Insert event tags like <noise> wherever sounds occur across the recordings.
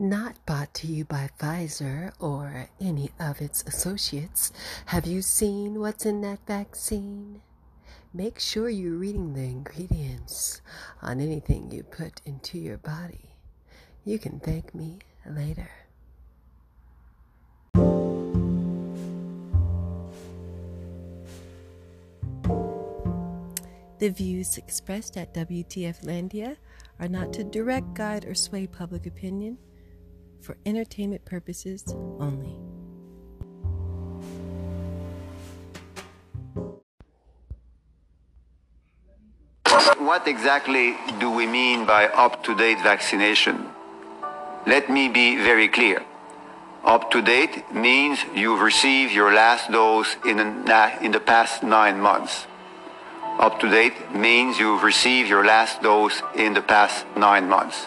Not bought to you by Pfizer or any of its associates. Have you seen what's in that vaccine? Make sure you're reading the ingredients on anything you put into your body. You can thank me later. The views expressed at WTF Landia are not to direct, guide, or sway public opinion for entertainment purposes only. What exactly do we mean by up to date vaccination? Let me be very clear. Up to date means you've received your last dose in in the past nine months up to date means you've received your last dose in the past nine months.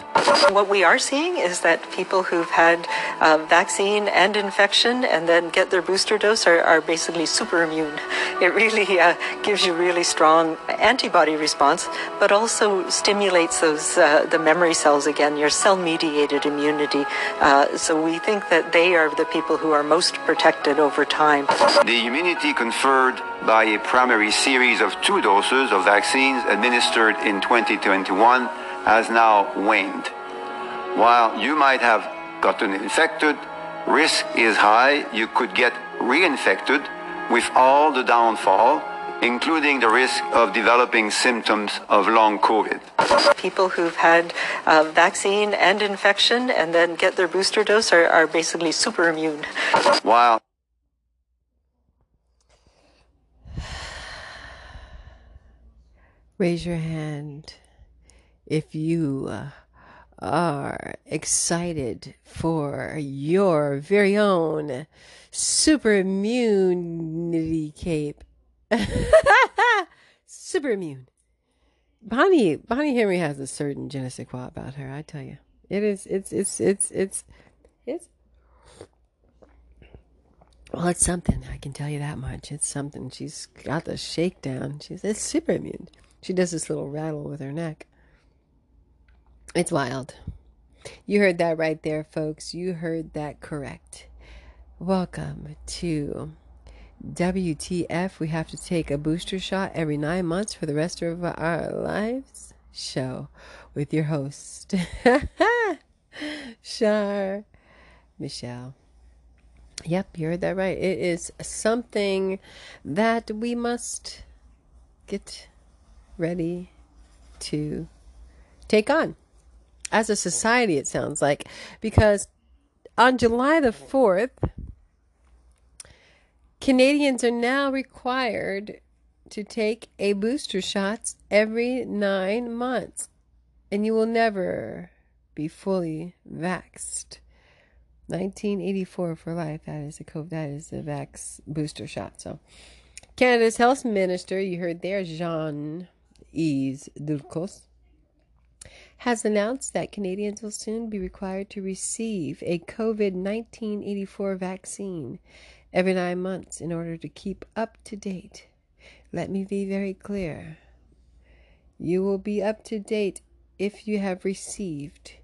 What we are seeing is that people who've had uh, vaccine and infection and then get their booster dose are, are basically super immune. It really uh, gives you really strong antibody response, but also stimulates those uh, the memory cells again, your cell-mediated immunity. Uh, so we think that they are the people who are most protected over time. The immunity conferred by a primary series of two doses of vaccines administered in 2021 has now waned. While you might have gotten infected, risk is high you could get reinfected with all the downfall, including the risk of developing symptoms of long COVID. People who've had uh, vaccine and infection and then get their booster dose are, are basically super immune. While Raise your hand if you uh, are excited for your very own super immunity cape. <laughs> super immune. Bonnie Bonnie Henry has a certain je ne sais quoi about her, I tell you. It is it's it's it's it's it's well, it's something. I can tell you that much. It's something. She's got the shakedown. She's it's super immune. She does this little rattle with her neck. It's wild. You heard that right there, folks. You heard that correct. Welcome to WTF. We have to take a booster shot every nine months for the rest of our lives. Show with your host, <laughs> Shar Michelle. Yep, you heard that right. It is something that we must get ready to take on as a society, it sounds like. Because on July the 4th, Canadians are now required to take a booster shots every nine months, and you will never be fully vaxed. 1984 for life. That is a COVID. That is the vax booster shot. So, Canada's health minister, you heard there, Jean Yves Duclos, has announced that Canadians will soon be required to receive a COVID 1984 vaccine every nine months in order to keep up to date. Let me be very clear. You will be up to date if you have received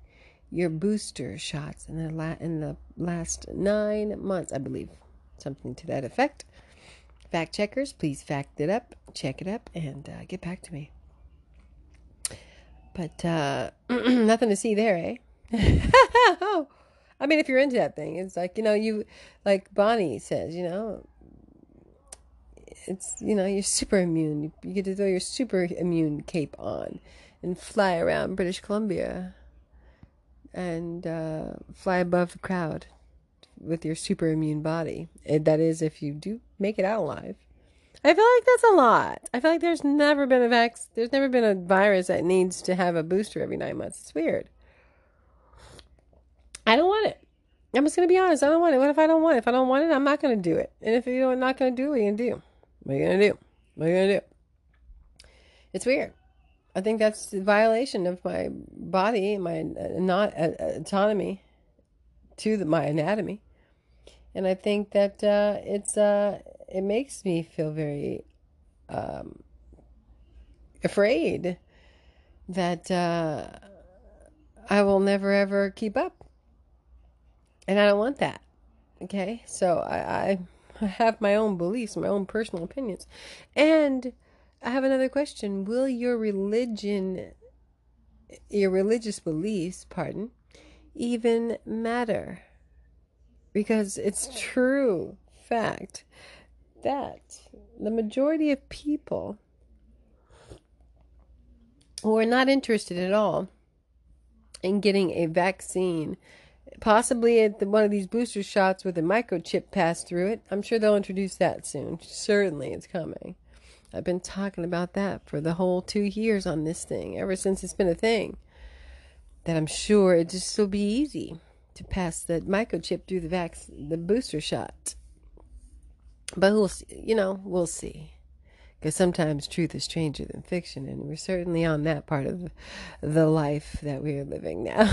your booster shots in the, la- in the last nine months, I believe. Something to that effect. Fact checkers, please fact it up, check it up, and uh, get back to me. But uh, <clears throat> nothing to see there, eh? <laughs> I mean, if you're into that thing, it's like, you know, you, like Bonnie says, you know, it's, you know, you're super immune. You, you get to throw your super immune cape on and fly around British Columbia and uh, fly above the crowd with your super immune body. And that is, if you do make it out alive. I feel like that's a lot. I feel like there's never been a vax. There's never been a virus that needs to have a booster every nine months. It's weird. I don't want it. I'm just gonna be honest. I don't want it. What if I don't want it? If I don't want it, I'm not gonna do it. And if you're not gonna do it, what are you gonna do? What are you gonna do? What are you gonna do? It's weird. I think that's a violation of my body, my uh, not uh, autonomy to the, my anatomy, and I think that uh, it's uh, it makes me feel very um, afraid that uh, I will never ever keep up And I don't want that. Okay? So I, <laughs> I have my own beliefs, my own personal opinions. And I have another question. Will your religion, your religious beliefs, pardon, even matter? Because it's true fact that the majority of people who are not interested at all in getting a vaccine, possibly at the, one of these booster shots with a microchip passed through it. I'm sure they'll introduce that soon. Certainly, it's coming. I've been talking about that for the whole two years on this thing, ever since it's been a thing. That I'm sure it just will be easy to pass the microchip through the vac- the booster shot. But we'll see, you know, we'll see. Because sometimes truth is stranger than fiction, and we're certainly on that part of the life that we are living now.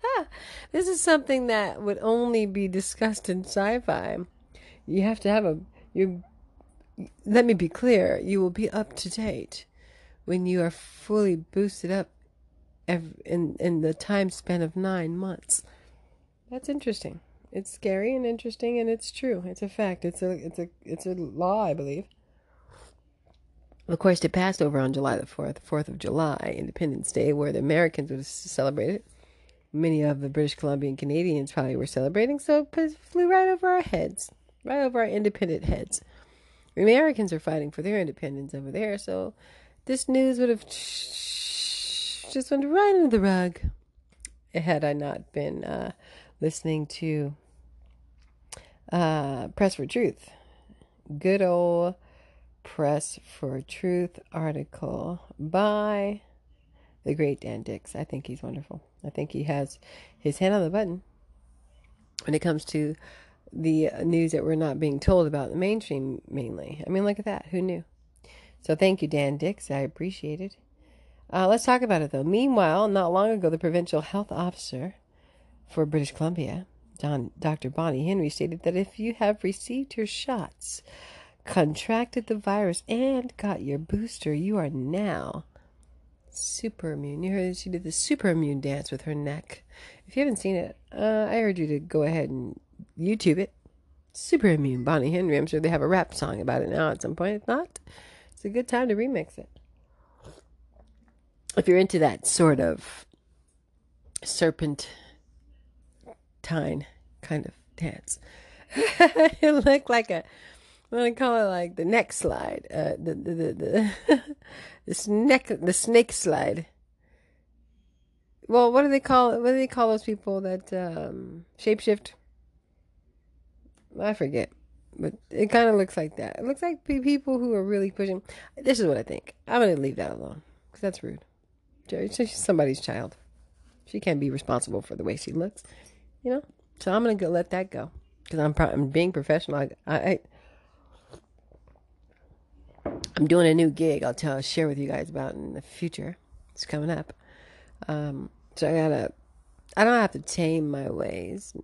<laughs> this is something that would only be discussed in sci-fi. You have to have a you. Let me be clear: you will be up to date when you are fully boosted up in in the time span of nine months. That's interesting. It's scary and interesting, and it's true. It's a fact. It's a it's a it's a law, I believe. Of course, it passed over on July the 4th, 4th of July, Independence Day, where the Americans would celebrate it. Many of the British Columbian Canadians probably were celebrating, so it flew right over our heads, right over our independent heads. The Americans are fighting for their independence over there, so this news would have just went right under the rug had I not been uh, listening to uh, Press for Truth. Good old Press for Truth article by the great Dan Dicks. I think he's wonderful. I think he has his hand on the button when it comes to the news that we're not being told about the mainstream mainly. I mean, look at that. Who knew? So thank you, Dan Dicks. I appreciate it. Uh, let's talk about it though. Meanwhile, not long ago, the provincial health officer for British Columbia, Don, Dr. Bonnie Henry, stated that if you have received your shots, contracted the virus, and got your booster, you are now super immune. You heard she did the super immune dance with her neck. If you haven't seen it, uh, I urge you to go ahead and YouTube it. Super immune, Bonnie Henry. I'm sure they have a rap song about it now at some point. If not, it's a good time to remix it. If you're into that sort of serpentine kind of dance, <laughs> it looked like a I'm gonna call it like the neck slide, uh, the the the the, <laughs> the snake the snake slide. Well, what do they call? What do they call those people that um, shapeshift? I forget, but it kind of looks like that. It looks like people who are really pushing. This is what I think. I'm gonna leave that alone because that's rude. She's somebody's child. She can't be responsible for the way she looks, you know. So I'm gonna go let that go because I'm, pro- I'm being professional. I, I I'm doing a new gig. I'll tell, share with you guys about in the future. It's coming up. Um, so I gotta. I don't have to tame my ways,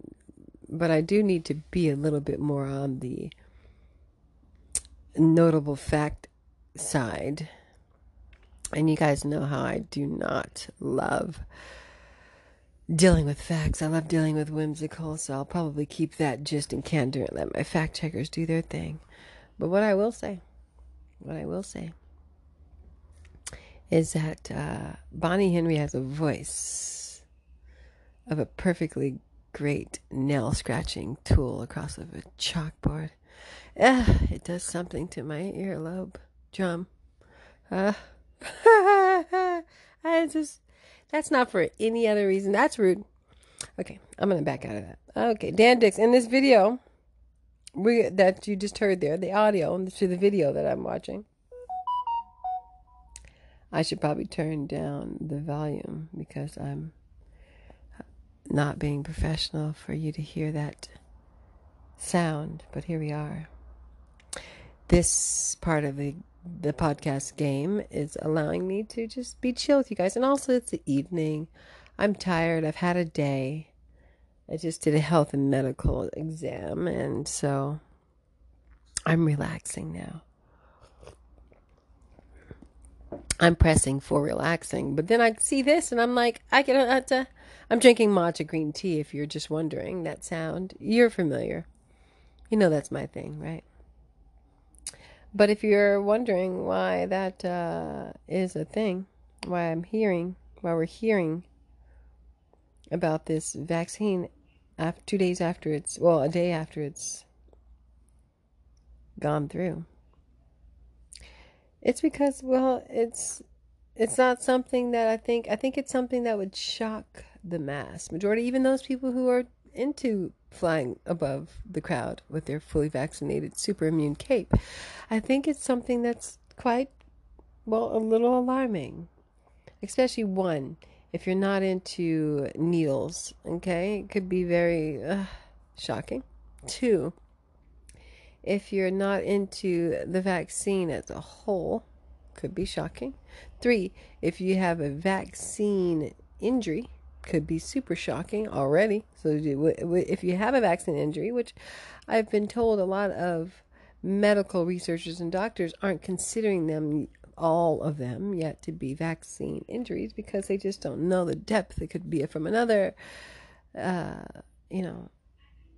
but I do need to be a little bit more on the notable fact side. And you guys know how I do not love dealing with facts. I love dealing with whimsical, so I'll probably keep that just in candor and let my fact checkers do their thing. But what I will say what I will say is that uh, Bonnie Henry has a voice of a perfectly great nail scratching tool across of a chalkboard. Uh, it does something to my earlobe drum. Uh, <laughs> I just, that's not for any other reason. That's rude. Okay, I'm to back out of that. Okay, Dan Dicks. in this video, we that you just heard there, the audio to the video that I'm watching. I should probably turn down the volume because I'm not being professional for you to hear that sound, but here we are. This part of the the podcast game is allowing me to just be chill with you guys. And also it's the evening. I'm tired. I've had a day. I just did a health and medical exam, and so I'm relaxing now. I'm pressing for relaxing, but then I see this and I'm like, I can, uh, I'm drinking matcha green tea if you're just wondering that sound. You're familiar. You know that's my thing, right? But if you're wondering why that uh, is a thing, why I'm hearing, why we're hearing about this vaccine after, two days after it's, well, a day after it's gone through. It's because, well, it's it's not something that I think I think it's something that would shock the mass majority, even those people who are into flying above the crowd with their fully vaccinated super immune cape. I think it's something that's quite well a little alarming. Especially one, if you're not into needles, okay? It could be very uh, shocking. Two, if you're not into the vaccine as a whole, could be shocking. Three, if you have a vaccine injury, could be super shocking already. So if you have a vaccine injury, which I've been told a lot of medical researchers and doctors aren't considering them all of them yet to be vaccine injuries because they just don't know the depth. It could be from another uh, you know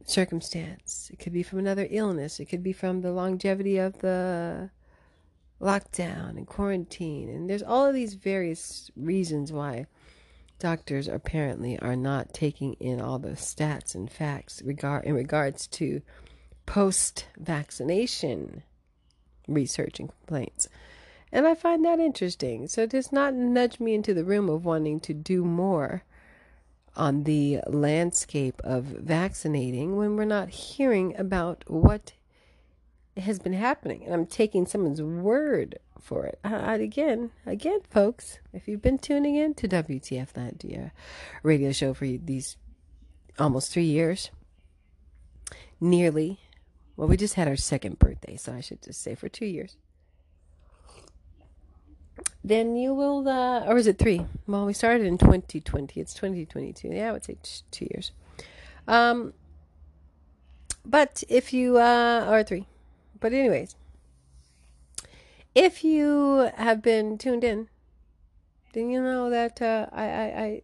circumstance. It could be from another illness. It could be from the longevity of the lockdown and quarantine. And there's all of these various reasons why doctors apparently are not taking in all the stats and facts regard in regards to post vaccination research and complaints. And I find that interesting. So it does not nudge me into the room of wanting to do more on the landscape of vaccinating when we're not hearing about what has been happening. And I'm taking someone's word for it. Uh, again, again, folks, if you've been tuning in to WTF that Landia radio show for these almost three years, nearly, well, we just had our second birthday, so I should just say for two years. Then you will, uh, or is it three? Well, we started in 2020. It's 2022. Yeah, I would say two years. Um, but if you, uh, or three. But anyways, if you have been tuned in, then you know that uh, I, I, I,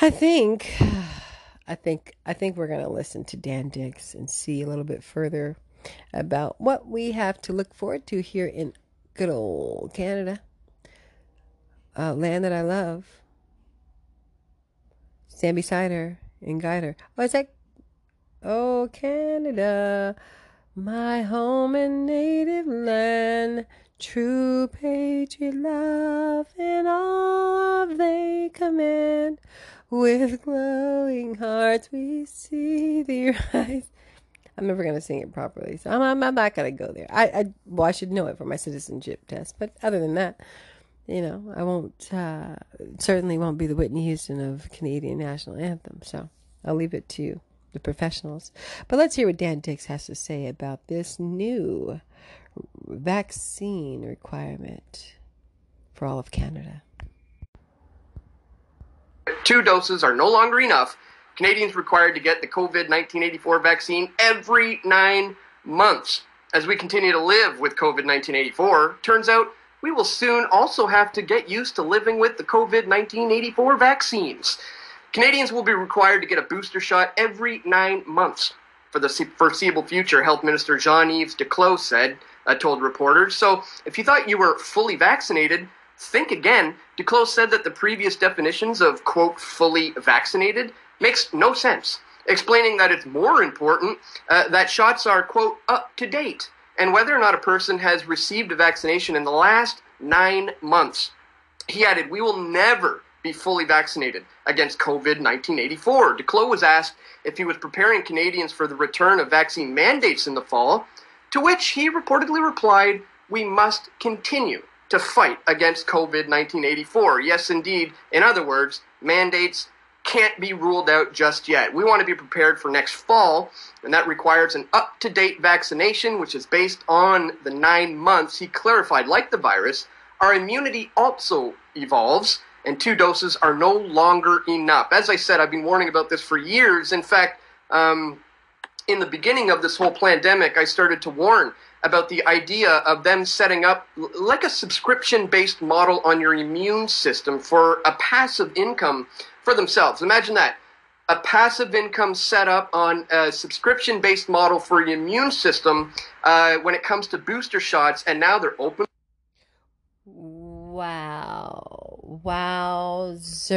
I think, <sighs> I think, I think we're gonna listen to Dan Dicks and see a little bit further about what we have to look forward to here in good old Canada, uh, land that I love. Stand beside her and guide her. Oh, it's like, oh Canada. My home and native land, true patriot love, and all they command. With glowing hearts we see thee rise. I'm never gonna sing it properly, so I'm, I'm, I'm not gonna go there. I, I well, I should know it for my citizenship test, but other than that, you know, I won't. Uh, certainly won't be the Whitney Houston of Canadian national anthem. So I'll leave it to you the professionals. But let's hear what Dan Dicks has to say about this new vaccine requirement for all of Canada. Two doses are no longer enough. Canadians required to get the COVID 1984 vaccine every nine months. As we continue to live with COVID 1984, turns out we will soon also have to get used to living with the COVID 1984 vaccines. Canadians will be required to get a booster shot every nine months for the foreseeable future, Health Minister Jean-Yves Duclos said, uh, told reporters. So if you thought you were fully vaccinated, think again. Duclos said that the previous definitions of, quote, fully vaccinated makes no sense, explaining that it's more important uh, that shots are, quote, up to date, and whether or not a person has received a vaccination in the last nine months. He added, We will never be fully vaccinated against COVID 1984. Duclos was asked if he was preparing Canadians for the return of vaccine mandates in the fall, to which he reportedly replied, We must continue to fight against COVID 1984. Yes, indeed. In other words, mandates can't be ruled out just yet. We want to be prepared for next fall, and that requires an up to date vaccination, which is based on the nine months. He clarified, like the virus, our immunity also evolves and two doses are no longer enough. As I said, I've been warning about this for years. In fact, um, in the beginning of this whole pandemic, I started to warn about the idea of them setting up like a subscription based model on your immune system for a passive income for themselves. Imagine that. A passive income set up on a subscription based model for your immune system uh, when it comes to booster shots, and now they're open Wow. Wowzer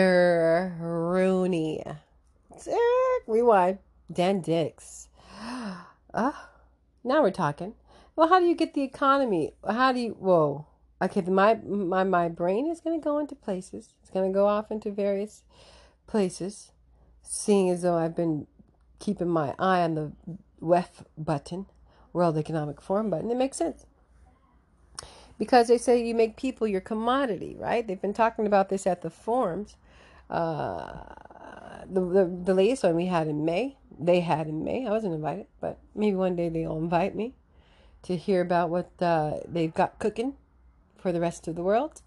Rooney. Rewind. Dan Dicks. <gasps> Uh, now we're talking. Well, how do you get the economy? How do you, whoa. Okay, my, my, my brain is going to go into places. It's going to go off into various places, seeing as though I've been keeping my eye on the WEF button, World Economic Forum button. It makes sense because they say you make people your commodity, right? They've been talking about this at the forums. Uh, the, the the latest one we had in May, they had in May. I wasn't invited, but maybe one day they'll invite me to hear about what uh, they've got cooking for the rest of the world.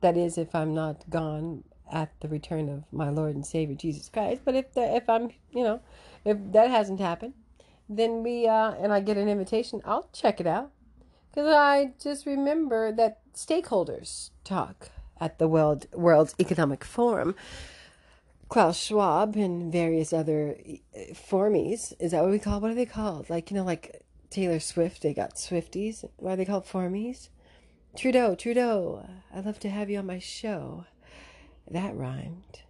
That is, if I'm not gone at the return of my Lord and Savior Jesus Christ. But if the, if I'm, you know, if that hasn't happened, then we uh, and I get an invitation, I'll check it out because I just remember that stakeholders talk at the World World Economic Forum. Klaus Schwab and various other uh, formies. Is that what we call? What are they called? Like you know, like Taylor Swift. They got Swifties. Why are they called formies? Trudeau, Trudeau. I'd love to have you on my show. That rhymed.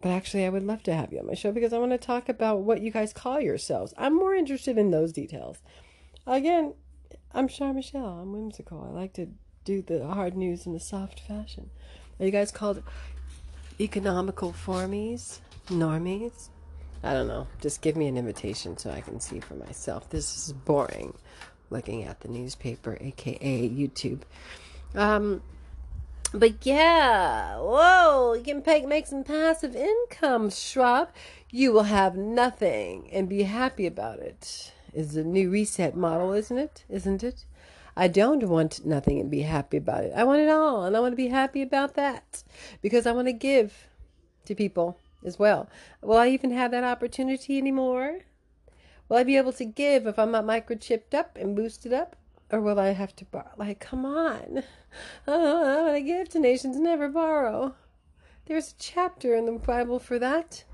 But actually, I would love to have you on my show because I want to talk about what you guys call yourselves. I'm more interested in those details. Again, I'm Char Michelle. I'm whimsical. I like to do the hard news in a soft fashion. Are you guys called economical formies? Normies? I don't know. Just give me an invitation so I can see for myself. This is boring looking at the newspaper, aka YouTube. Um, but yeah, whoa, you can pay, make some passive income, Schwab. You will have nothing and be happy about it is the new reset model, isn't it? Isn't it? I don't want nothing and be happy about it. I want it all, and I want to be happy about that because I want to give to people as well. Will I even have that opportunity anymore? Will I be able to give if I'm not microchipped up and boosted up? Or will I have to borrow? Like, come on. <laughs> I want to give to nations, never borrow. There's a chapter in the Bible for that.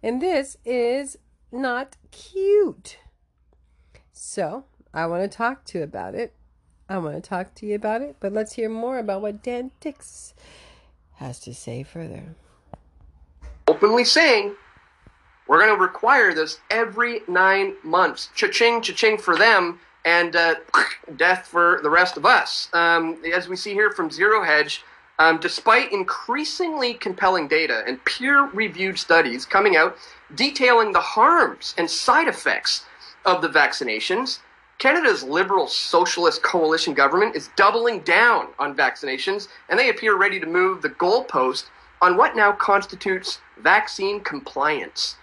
And this is not cute. So I want to talk to you about it. I want to talk to you about it, but let's hear more about what Dan Dicks has to say further. Openly saying we're going to require this every nine months. Cha-ching, cha-ching for them, and uh, <laughs> death for the rest of us. Um, as we see here from Zero Hedge, um, despite increasingly compelling data and peer-reviewed studies coming out detailing the harms and side effects of the vaccinations, Canada's Liberal Socialist Coalition government is doubling down on vaccinations, and they appear ready to move the goalpost on what now constitutes vaccine compliance.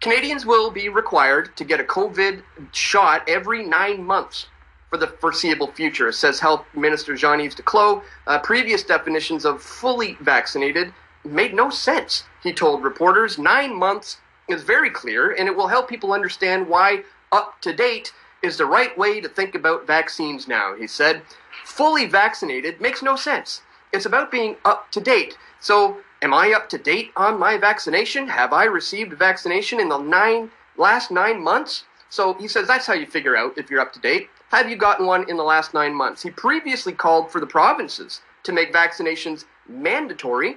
Canadians will be required to get a COVID shot every nine months for the foreseeable future, says Health Minister Jean-Yves Duclos. Uh, previous definitions of fully vaccinated made no sense, he told reporters. Nine months is very clear, and it will help people understand why up to date is the right way to think about vaccines now, he said. Fully vaccinated makes no sense. It's about being up to date. So, am I up to date on my vaccination? Have I received vaccination in the nine last nine months? So he says that's how you figure out if you're up to date. Have you gotten one in the last nine months? He previously called for the provinces to make vaccinations mandatory.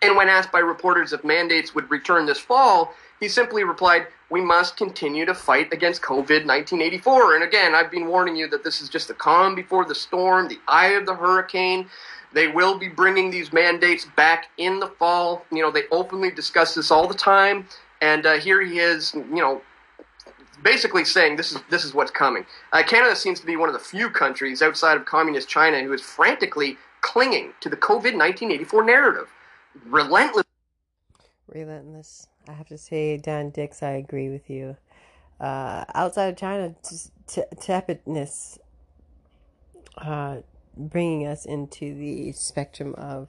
And when asked by reporters if mandates would return this fall, he simply replied, We must continue to fight against COVID 1984. And again, I've been warning you that this is just the calm before the storm, the eye of the hurricane. They will be bringing these mandates back in the fall. You know, they openly discuss this all the time. And uh, here he is, you know, basically saying this is this is what's coming. Uh, Canada seems to be one of the few countries outside of communist China who is frantically clinging to the COVID 1984 narrative, relentless. Relentless. I have to say, Dan Dicks, I agree with you. Uh, outside of China, t- tepidness uh, bringing us into the spectrum of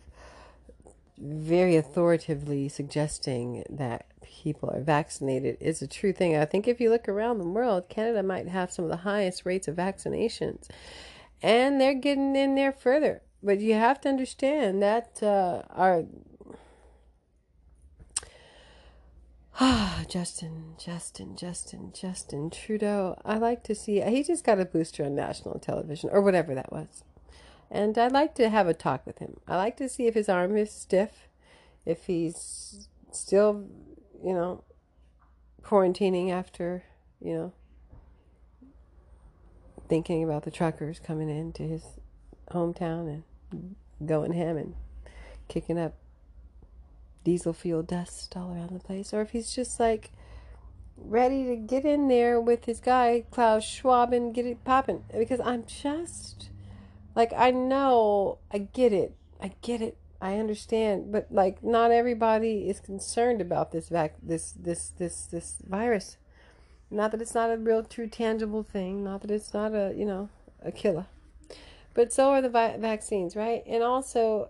very authoritatively suggesting that people are vaccinated is a true thing. I think if you look around the world, Canada might have some of the highest rates of vaccinations, and they're getting in there further. But you have to understand that uh, our Ah, <sighs> Justin, Justin, Justin, Justin Trudeau. I like to see. He just got a booster on national television or whatever that was. And I'd like to have a talk with him. I like to see if his arm is stiff, if he's still, you know, quarantining after, you know, thinking about the truckers coming into his hometown and going ham and kicking up diesel fuel dust all around the place, or if he's just like ready to get in there with his guy Klaus Schwab and get it popping. Because I'm just like I know, I get it, I get it, I understand, but like not everybody is concerned about this vac this this this this virus. Not that it's not a real, true, tangible thing. Not that it's not a you know a killer, but so are the vi- vaccines, right? And also,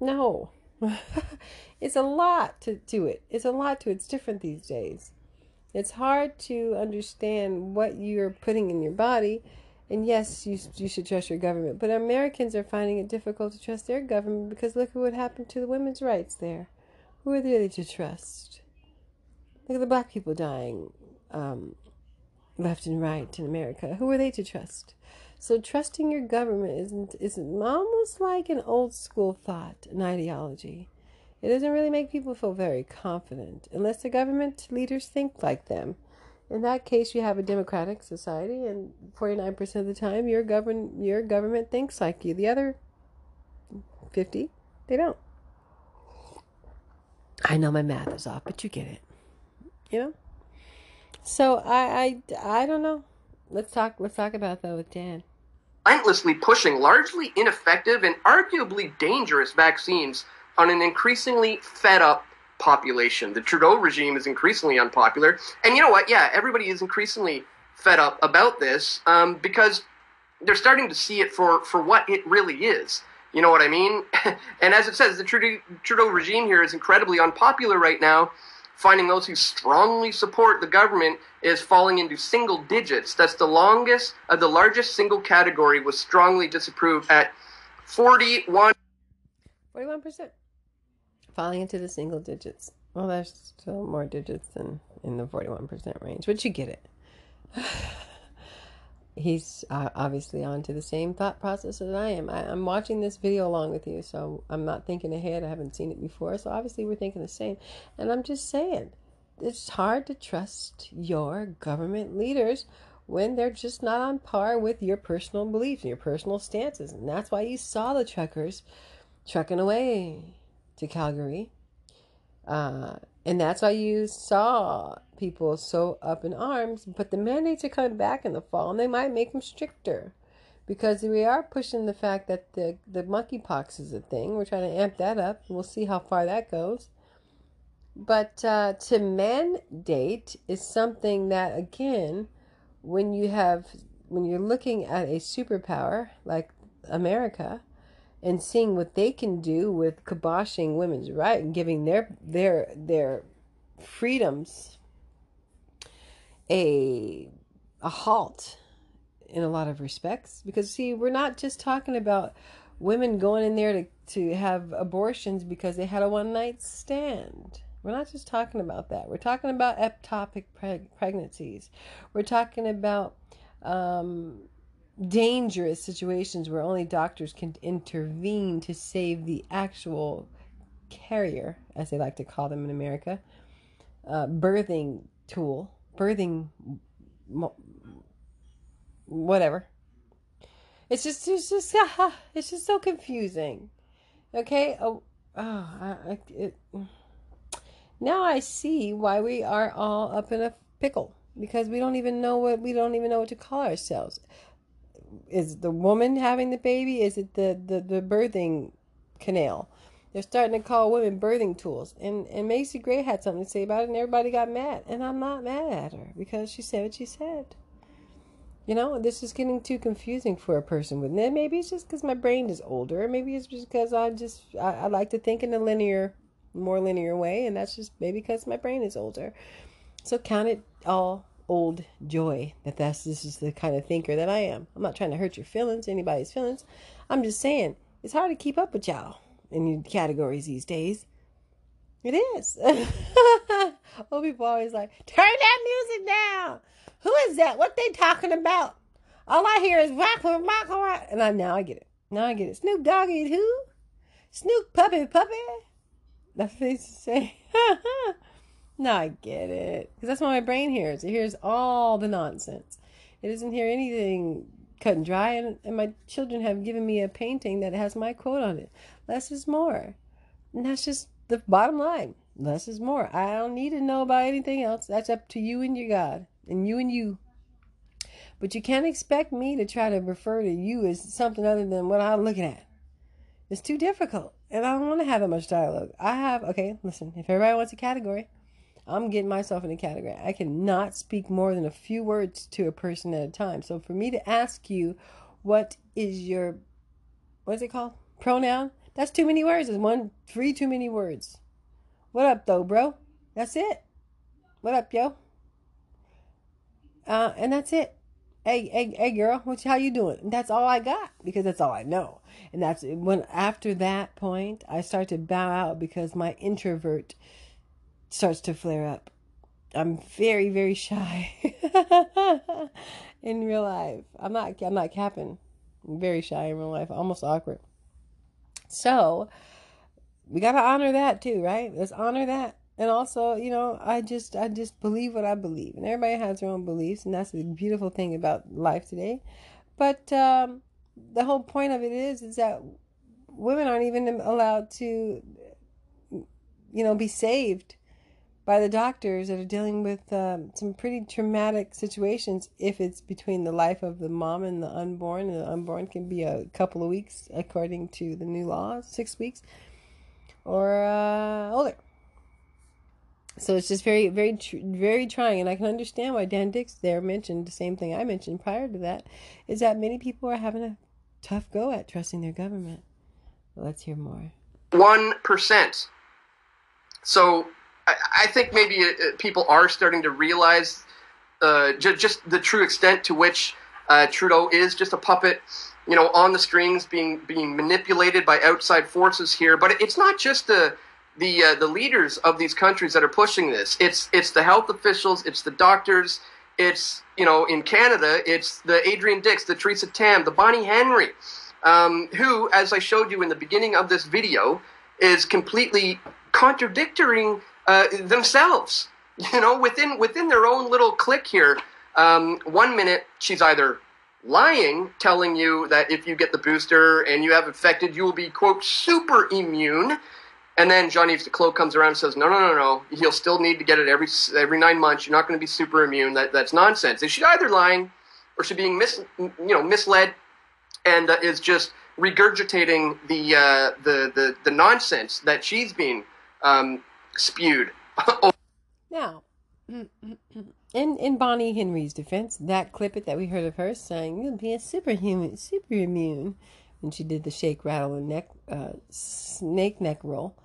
no. <laughs> it's a lot to do it. It's a lot to it. It's different these days. It's hard to understand what you're putting in your body. And yes, you, you should trust your government. But Americans are finding it difficult to trust their government because look at what happened to the women's rights there. Who are they to trust? Look at the black people dying um, left and right in America. Who are they to trust? So trusting your government isn't is almost like an old school thought, an ideology. It doesn't really make people feel very confident unless the government leaders think like them. In that case, you have a democratic society, and 49% of the time, your govern your government thinks like you. The other 50, they don't. I know my math is off, but you get it. You know. So I I I don't know. Let's talk. Let's talk about that with Dan relentlessly pushing largely ineffective and arguably dangerous vaccines on an increasingly fed up population. The Trudeau regime is increasingly unpopular. And you know what? Yeah, everybody is increasingly fed up about this um, because they're starting to see it for, for what it really is. You know what I mean? <laughs> and as it says, the Trudeau, Trudeau regime here is incredibly unpopular right now finding those who strongly support the government is falling into single digits. That's the longest, uh, the largest single category was strongly disapproved at 41. 41%. Falling into the single digits. Well, there's still more digits than in the 41% range, but you get it. <sighs> <laughs> he's uh, obviously on to the same thought process as I am. I, am watching this video along with you, so I'm not thinking ahead. I haven't seen it before, so obviously we're thinking the same. And I'm just saying, it's hard to trust your government leaders when they're just not on par with your personal beliefs and your personal stances. And that's why you saw the truckers trucking away to Calgary. Uh, and that's why you saw people so up in arms. But the mandates are coming back in the fall, and they might make them stricter because we are pushing the fact that the the monkeypox is a thing. We're trying to amp that up. We'll see how far that goes. But uh, to mandate is something that, again, when you have when you're looking at a superpower like America and seeing what they can do with kiboshing women's right and giving their their their freedoms a a halt in a lot of respects because see we're not just talking about women going in there to to have abortions because they had a one night stand. We're not just talking about that. We're talking about ectopic preg- pregnancies. We're talking about um, dangerous situations where only doctors can intervene to save the actual carrier, as they like to call them in America, uh, birthing tool, birthing, whatever. It's just, it's just, <laughs> it's just so confusing. Okay. Oh, oh I, it, now I see why we are all up in a pickle because we don't even know what we don't even know what to call ourselves is the woman having the baby? Is it the, the, the birthing canal? They're starting to call women birthing tools. And, and Macy Gray had something to say about it, and everybody got mad. And I'm not mad at her because she said what she said. You know, this is getting too confusing for a person with it. Maybe it's just because my brain is older. Maybe it's just because I just I, I like to think in a linear more linear way, and that's just maybe because my brain is older. So count it all old joy that that's this is the kind of thinker that I am. I'm not trying to hurt your feelings, anybody's feelings. I'm just saying it's hard to keep up with y'all in categories these days. It is. <laughs> Old people always like, turn that music down. Who is that? What they talking about? All I hear is rock, rock, rock, rock. And I now I get it. Now I get it. Snoop Doggy who? Snoop Puppy Puppy. That's what they say. <laughs> now I get it. Because that's what my brain hears. It hears all the nonsense. It doesn't hear anything cut and dry. And, and my children have given me a painting that has my quote on it. Less is more. And that's just the bottom line. Less is more. I don't need to know about anything else. That's up to you and your God. And you and you. But you can't expect me to try to refer to you as something other than what I'm looking at. It's too difficult. And I don't want to have that much dialogue. I have, okay, listen, if everybody wants a category, I'm getting myself in a category. I cannot speak more than a few words to a person at a time. So for me to ask you, what is your, what is it called? Pronoun? That's too many words. It's one, three too many words. What up, though, bro? That's it. What up, yo? Uh, and that's it. Hey, hey, hey, girl, what, how you doing? And that's all I got because that's all I know. And that's when after that point, I start to bow out because my introvert starts to flare up. I'm very, very shy <laughs> in real life. I'm not. I'm not capping. I'm very shy in real life. Almost awkward. So we got to honor that too, right? Let's honor that. And also, you know, I just I just believe what I believe, and everybody has their own beliefs, and that's the beautiful thing about life today. But um, the whole point of it is is that women aren't even allowed to, you know, be saved by the doctors that are dealing with um, some pretty traumatic situations if it's between the life of the mom and the unborn. And the unborn can be a couple of weeks according to the new law six weeks or uh, older. So it's just very very tr- very trying. And i can understand why dan dicks there mentioned the same thing i mentioned prior to that is that many people are having a tough go at trusting their government. Let's hear more. 1% so I, think maybe uh, uh, people are starting to realize uh, just, just the true extent to which uh, Trudeau is just a puppet, you know, on the strings, being being manipulated by outside forces here. But it's not just the the uh, the leaders of these countries that are pushing this. It's it's the health officials, it's the doctors, it's you know in Canada, it's the Adrian Dix, the Teresa Tam, the Bonnie Henry, um, who, as I showed you in the beginning of this video, is completely contradicting uh, themselves. <laughs> You know, within within their own little clique here. Um, one minute she's either lying, telling you that if you get the booster and you have infected, you will be quote super immune. And then Jean-Yves Duclos comes around and says, no, no, no, no. You'll still need to get it every every nine months. You're not going to be super immune. That that's nonsense. Is she either lying or she's being mis you know misled and uh, is just regurgitating the uh, the the the nonsense that she's being um, spewed. <laughs> now, <clears throat> in in Bonnie Henry's defense, that clip that we heard of her saying you'll be a superhuman, super immune, when she did the shake, rattle, and neck uh, snake neck roll.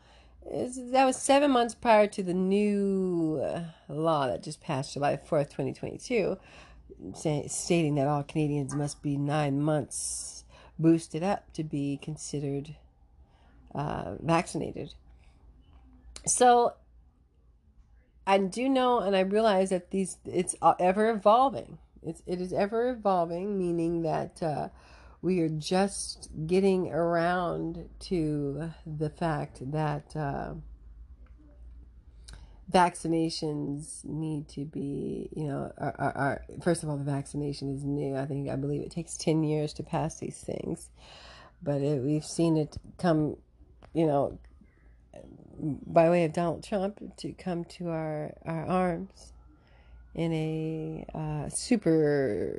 That was seven months prior to the new uh, law that just passed July 4th, 2022, stating that all Canadians must be nine months boosted up to be considered uh, vaccinated. So I do know, and I realize that these it's ever evolving. It's it is ever evolving, meaning that uh, we are just getting around to the fact that uh, vaccinations need to be, you know, are, are, are, first of all, the vaccination is new. I think I believe it takes ten years to pass these things, but it, we've seen it come, you know, by way of Donald Trump to come to our, our arms in a uh, super,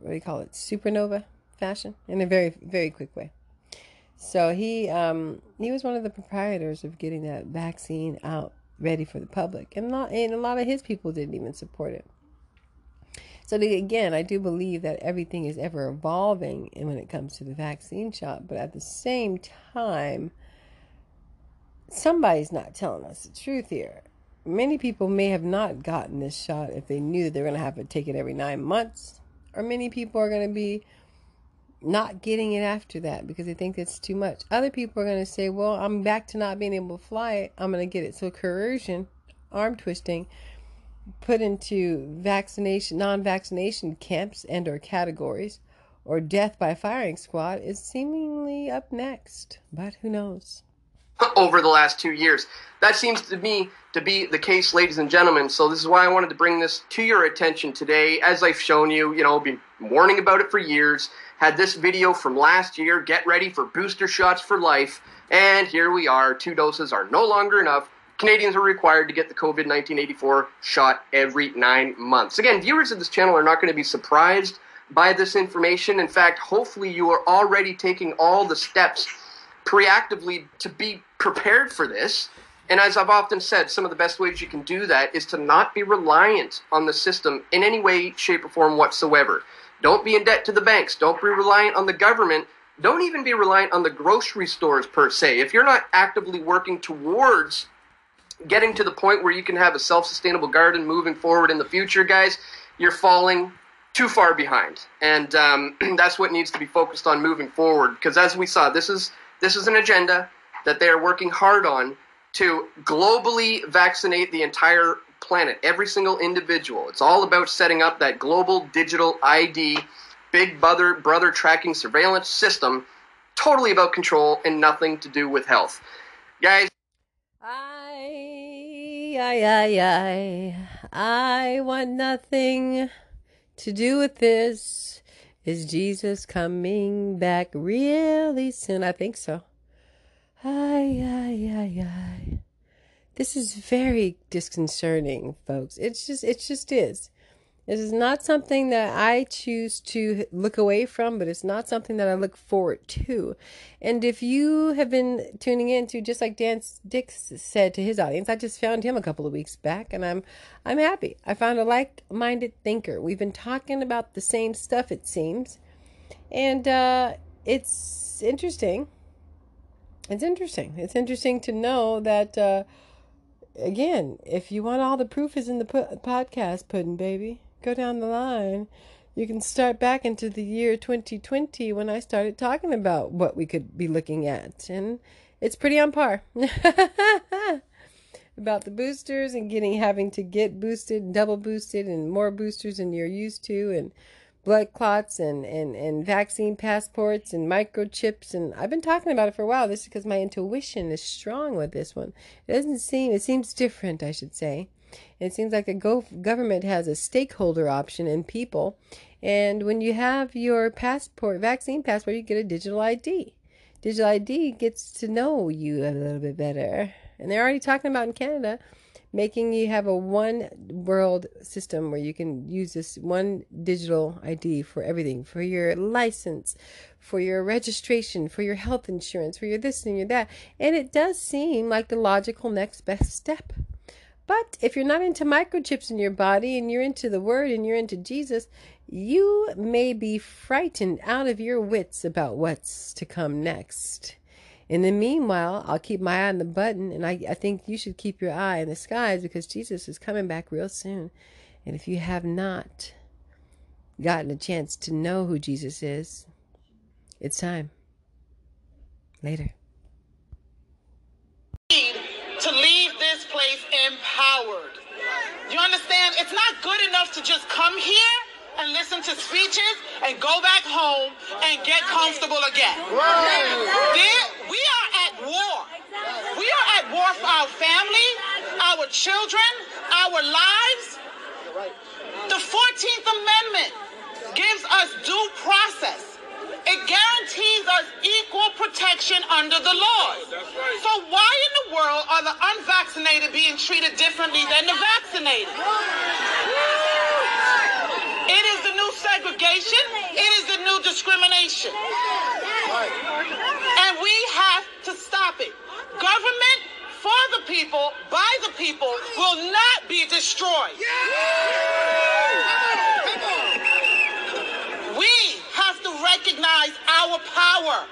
what do you call it, supernova fashion, in a very, very quick way. So he um, he was one of the proprietors of getting that vaccine out ready for the public, and, not, and a lot of his people didn't even support it. So again, I do believe that everything is ever evolving when it comes to the vaccine shot, but at the same time, somebody's not telling us the truth here. Many people may have not gotten this shot if they knew they're going to have to take it every nine months, or many people are going to be not getting it after that because they think it's too much. Other people are going to say, Well, I'm back to not being able to fly it. I'm going to get it. So, coercion, arm twisting, put into vaccination, non vaccination camps and or categories, or death by firing squad is seemingly up next. But who knows? <laughs> over the last two years. That seems to me to be the case, ladies and gentlemen. So this is why I wanted to bring this to your attention today. As I've shown you, you know, been warning about it for years. Had this video from last year. Get ready for booster shots for life. And here we are. Two doses are no longer enough. Canadians are required to get the COVID 1984 shot every nine months. Again, viewers of this channel are not going to be surprised by this information. In fact, hopefully, you are already taking all the steps preactively to be prepared for this. And as I've often said, some of the best ways you can do that is to not be reliant on the system in any way, shape, or form whatsoever. Don't be in debt to the banks. Don't be reliant on the government. Don't even be reliant on the grocery stores per se. If you're not actively working towards getting to the point where you can have a self sustainable garden moving forward in the future, guys, you're falling too far behind. And um, <clears throat> that's what needs to be focused on moving forward. Because as we saw, this is this is an agenda that they are working hard on to globally vaccinate the entire planet, every single individual. It's all about setting up that global digital ID, big brother brother tracking surveillance system, totally about control and nothing to do with health. Guys, I, I, I, I, I want nothing to do with this. Is Jesus coming back really soon? I think so. Ay, ay, ay, ay. This is very disconcerting, folks. It's just, it just is. This is not something that I choose to look away from, but it's not something that I look forward to. And if you have been tuning in to just like Dan Dicks said to his audience, I just found him a couple of weeks back and I'm I'm happy. I found a like-minded thinker. We've been talking about the same stuff it seems. And uh it's interesting. It's interesting. It's interesting to know that uh again, if you want all the proof is in the podcast pudding, baby go down the line, you can start back into the year 2020 when I started talking about what we could be looking at. And it's pretty on par. <laughs> about the boosters and getting having to get boosted, double boosted, and more boosters than you're used to, and blood clots and, and, and vaccine passports and microchips. And I've been talking about it for a while. This is because my intuition is strong with this one. It doesn't seem, it seems different, I should say. It seems like the go- government has a stakeholder option in people. And when you have your passport, vaccine passport, you get a digital ID. Digital ID gets to know you a little bit better. And they're already talking about in Canada making you have a one world system where you can use this one digital ID for everything for your license, for your registration, for your health insurance, for your this and your that. And it does seem like the logical next best step. But if you're not into microchips in your body and you're into the Word and you're into Jesus, you may be frightened out of your wits about what's to come next. In the meanwhile, I'll keep my eye on the button, and I, I think you should keep your eye in the skies because Jesus is coming back real soon. And if you have not gotten a chance to know who Jesus is, it's time. Later. To leave this place empowered. You understand? It's not good enough to just come here and listen to speeches and go back home and get comfortable again. There, we are at war. We are at war for our family, our children, our lives. The 14th Amendment gives us due process. It guarantees us equal protection under the laws. So why in the world are the unvaccinated being treated differently than the vaccinated? It is the new segregation. It is the new discrimination. And we have to stop it. Government for the people, by the people, will not be destroyed. We have to recognize our power.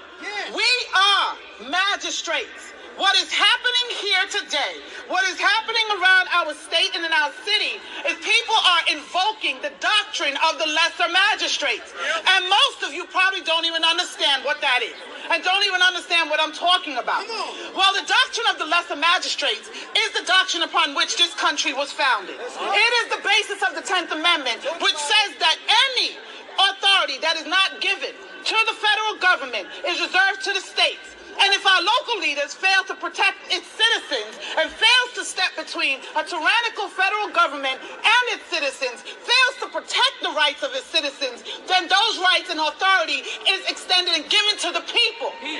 We are magistrates. What is happening here today, what is happening around our state and in our city, is people are invoking the doctrine of the lesser magistrates. And most of you probably don't even understand what that is. And don't even understand what I'm talking about. Well, the doctrine of the lesser magistrates is the doctrine upon which this country was founded. It is the basis of the 10th Amendment, which says that any authority that is not given to the federal government is reserved to the states. And if our local leaders fail to protect its citizens and fails to step between a tyrannical federal government and its citizens, to protect the rights of its citizens, then those rights and authority is extended and given to the people. We,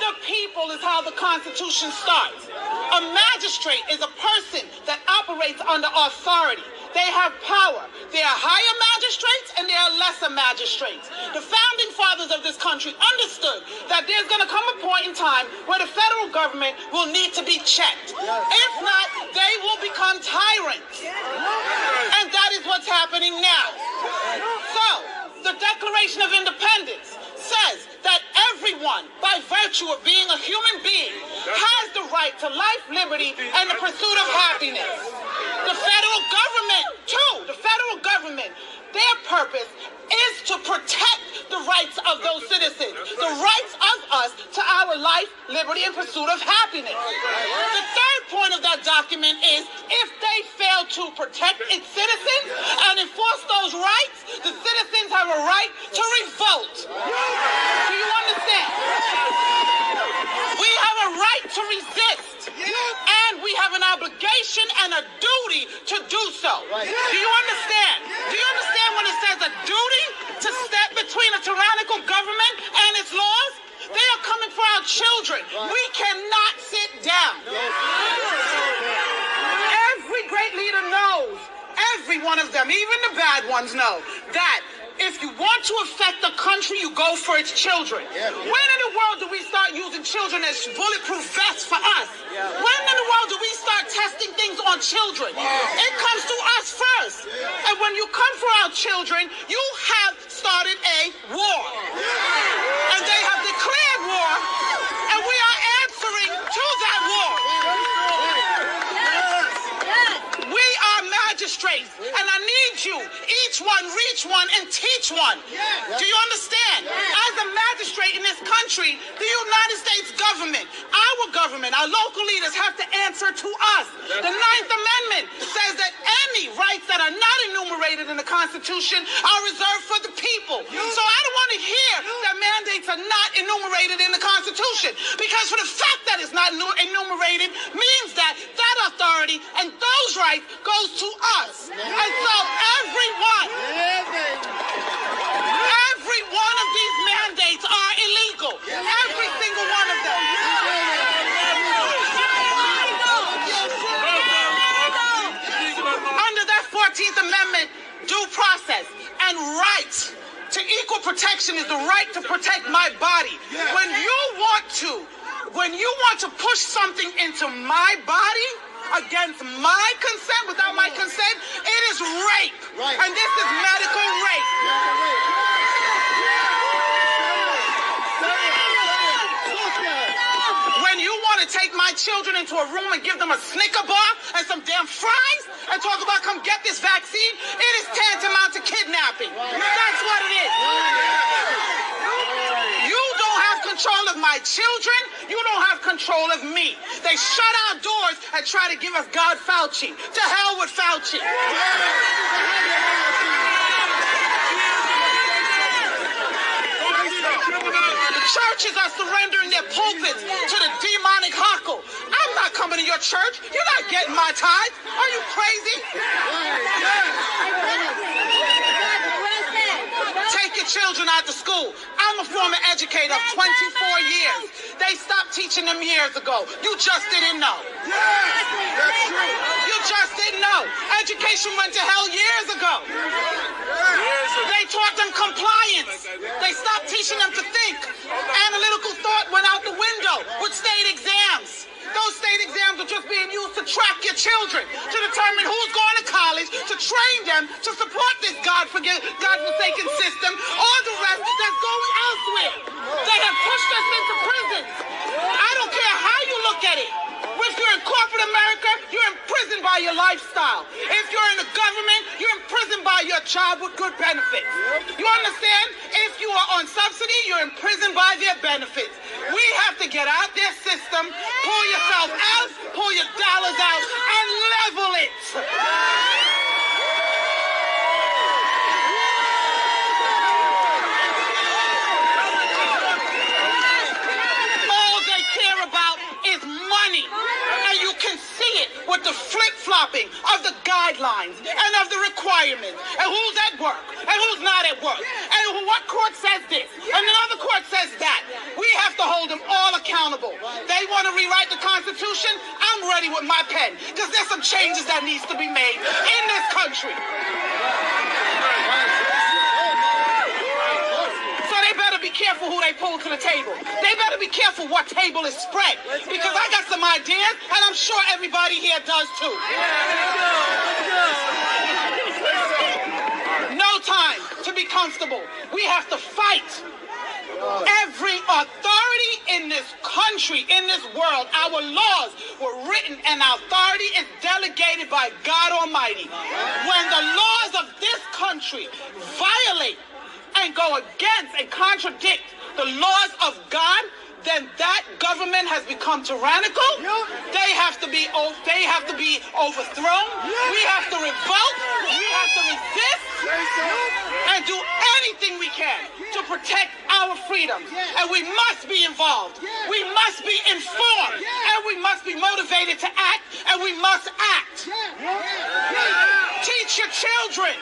the people, is how the Constitution starts. A magistrate is a person that operates under authority. They have power. There are higher magistrates and there are lesser magistrates. The founding fathers of this country understood that there's going to come a point in time where the federal government will need to be checked. If not, they will become tyrants. And that is what's happening now. So, the Declaration of Independence says that everyone, by virtue of being a human being, has the right to life, liberty, and the pursuit of happiness. The federal government, too, the federal government, their purpose is to protect the rights of those citizens, the rights of us to our life, liberty, and pursuit of happiness. The third point of that document is if they fail to protect its citizens and enforce those rights, the citizens have a right to revolt. Do you understand? We have a right to resist. And we have an obligation and a duty to do so. Do you understand? Do you understand when it says a duty to step between a tyrannical government and its laws? They are coming for our children. We cannot sit down. Every great leader knows, every one of them, even the bad ones know, that if you want to affect the country, you go for its children. When in the world do we start using children as bulletproof vests for us? When in the world do we start testing things on children? It comes to us first. And when you come for our children, you have started a war. And they have declared war, and we are answering to that war. We magistrates, and I need you, each one, reach one, and teach one. Do you understand? As a magistrate in this country, the United States government, our government, our local leaders have to answer to us. The Ninth Amendment says that any rights that are not enumerated in the Constitution are reserved for the people. So I don't want to hear that mandates are not enumerated in the Constitution because for the fact that it's not enumerated means that that authority and those rights goes to us. And so everyone, every one of these mandates are illegal. Every single one of them. Under that 14th Amendment, due process and right to equal protection is the right to protect my body. When you want to, when you want to push something into my body against my consent, without my consent, it is rape. And this is medical rape. When you want to take my children into a room and give them a Snicker bar and some damn fries and talk about come get this vaccine, it is tantamount to kidnapping. That's what it is. You don't have control of my children. You don't have control of me. They shut our doors and try to give us God Fauci. To hell with Fauci. The churches are surrendering their pulpits to the demonic Hackle. I'm not coming to your church. You're not getting my tithe. Are you crazy? Take your children out to school. I'm a former educator of 24 years. They stopped teaching them years ago. You just didn't know. Yes, that's true. You just didn't know. Education went to hell years ago. They taught them compliance. They stopped teaching them to think. Analytical thought went out the window with state exams. Those state exams are just being used to track your children, to determine who's going to college, to train them, to support this God God-forsaken system, or the rest that's going elsewhere. They have pushed us into prison. I don't care how you look at it. If you're in corporate America, you're imprisoned by your lifestyle. If you're in the government, you're imprisoned by your job with good benefits. You understand? If you are on subsidy, you're imprisoned by their benefits. We have to get out their system, pull yourself out, pull your dollars out, and level it. All they care about is money. And you can see it with the flip flopping of the guidelines and of the requirements. And who's work and who's not at work. And what court says this and another court says that. We have to hold them all accountable. They want to rewrite the Constitution. I'm ready with my pen because there's some changes that needs to be made in this country. So they better be careful who they pull to the table. They better be careful what table is spread. Because I got some ideas, and I'm sure everybody here does too. No time to be comfortable. We have to fight. Every authority in this country, in this world, our laws were written and authority is delegated by God Almighty. When the laws of this country violate and go against and contradict the laws of God, then that government has become tyrannical. They have to be they have to be overthrown. We have to revolt. We have to resist and do anything we can to protect our freedom. And we must be involved. We must be informed. And we must be motivated to act. And we must act. Teach your children.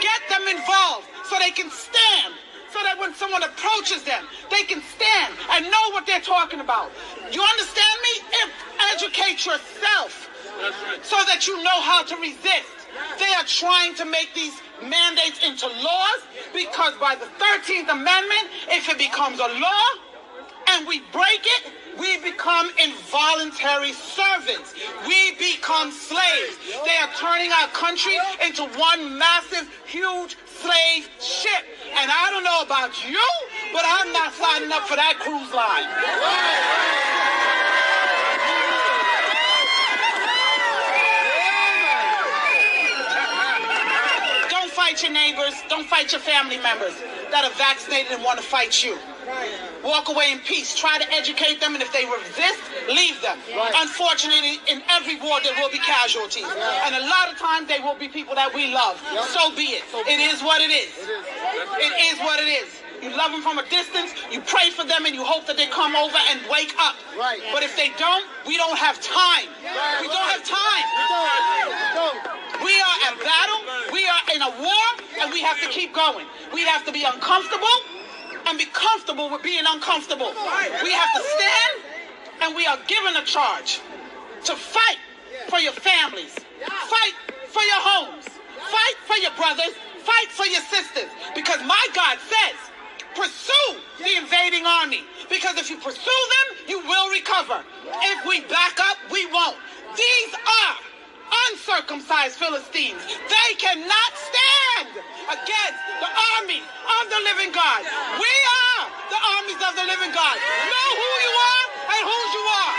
Get them involved so they can stand. So that when someone approaches them, they can stand and know what they're talking about. You understand me? If, educate yourself so that you know how to resist. They are trying to make these mandates into laws because by the 13th Amendment, if it becomes a law and we break it, we become involuntary servants. We become slaves. They are turning our country into one massive, huge slave ship. And I don't know about you, but I'm not signing up for that cruise line. Don't fight your neighbors. Don't fight your family members that are vaccinated and want to fight you. Walk away in peace. Try to educate them, and if they resist, leave them. Unfortunately, in every war there will be casualties, and a lot of times they will be people that we love. So be it. It is what it is. It is what it is. You love them from a distance. You pray for them, and you hope that they come over and wake up. Right. But if they don't, we don't have time. We don't have time. We are at battle. We are in a war, and we have to keep going. We have to be uncomfortable and be comfortable with being uncomfortable. We have to stand, and we are given a charge to fight for your families, fight for your homes, fight for your brothers, fight for your sisters. Because my God says, pursue the invading army. Because if you pursue them, you will recover. If we back up, we won't. These are uncircumcised Philistines. They cannot stand against the armies of the living God. We are the armies of the living God. Know who you are and whose you are.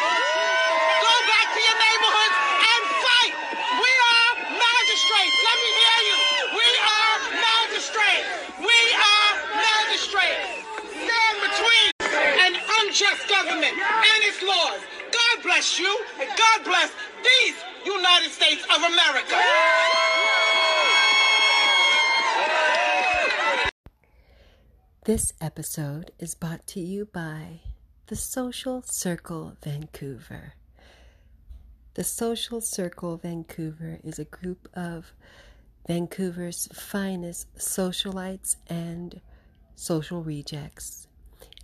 Go back to your neighborhoods and fight. We are magistrates. Let me hear you. We are magistrates. We are magistrates. Stand between an unjust government and its laws. God bless you and God bless these United States of America. This episode is brought to you by the Social Circle Vancouver. The Social Circle Vancouver is a group of Vancouver's finest socialites and social rejects.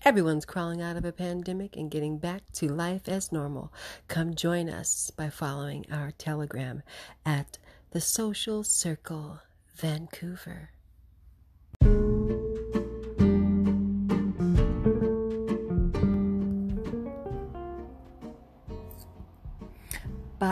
Everyone's crawling out of a pandemic and getting back to life as normal. Come join us by following our telegram at the Social Circle Vancouver.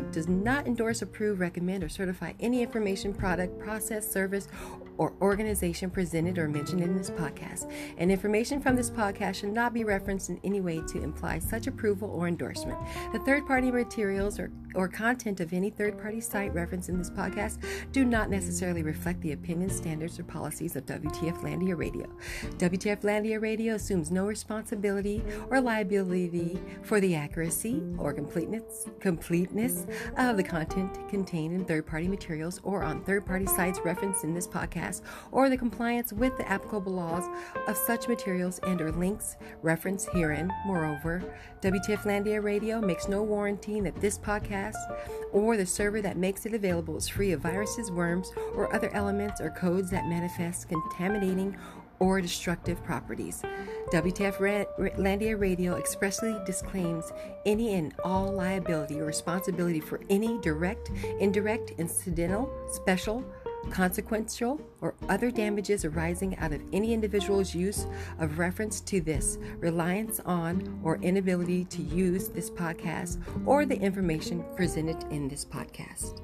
Group does not endorse, approve, recommend, or certify any information, product, process, service, or organization presented or mentioned in this podcast. And information from this podcast should not be referenced in any way to imply such approval or endorsement. The third party materials or, or content of any third party site referenced in this podcast do not necessarily reflect the opinions, standards, or policies of WTF Landia Radio. WTF Landia Radio assumes no responsibility or liability for the accuracy or completeness, completeness of the content contained in third party materials or on third party sites referenced in this podcast or the compliance with the applicable laws of such materials and or links referenced herein. Moreover, WTF Landia Radio makes no warranty that this podcast or the server that makes it available is free of viruses, worms, or other elements or codes that manifest contaminating or destructive properties. WTF Landia Radio expressly disclaims any and all liability or responsibility for any direct, indirect, incidental, special, consequential, or other damages arising out of any individual's use of reference to this, reliance on, or inability to use this podcast or the information presented in this podcast.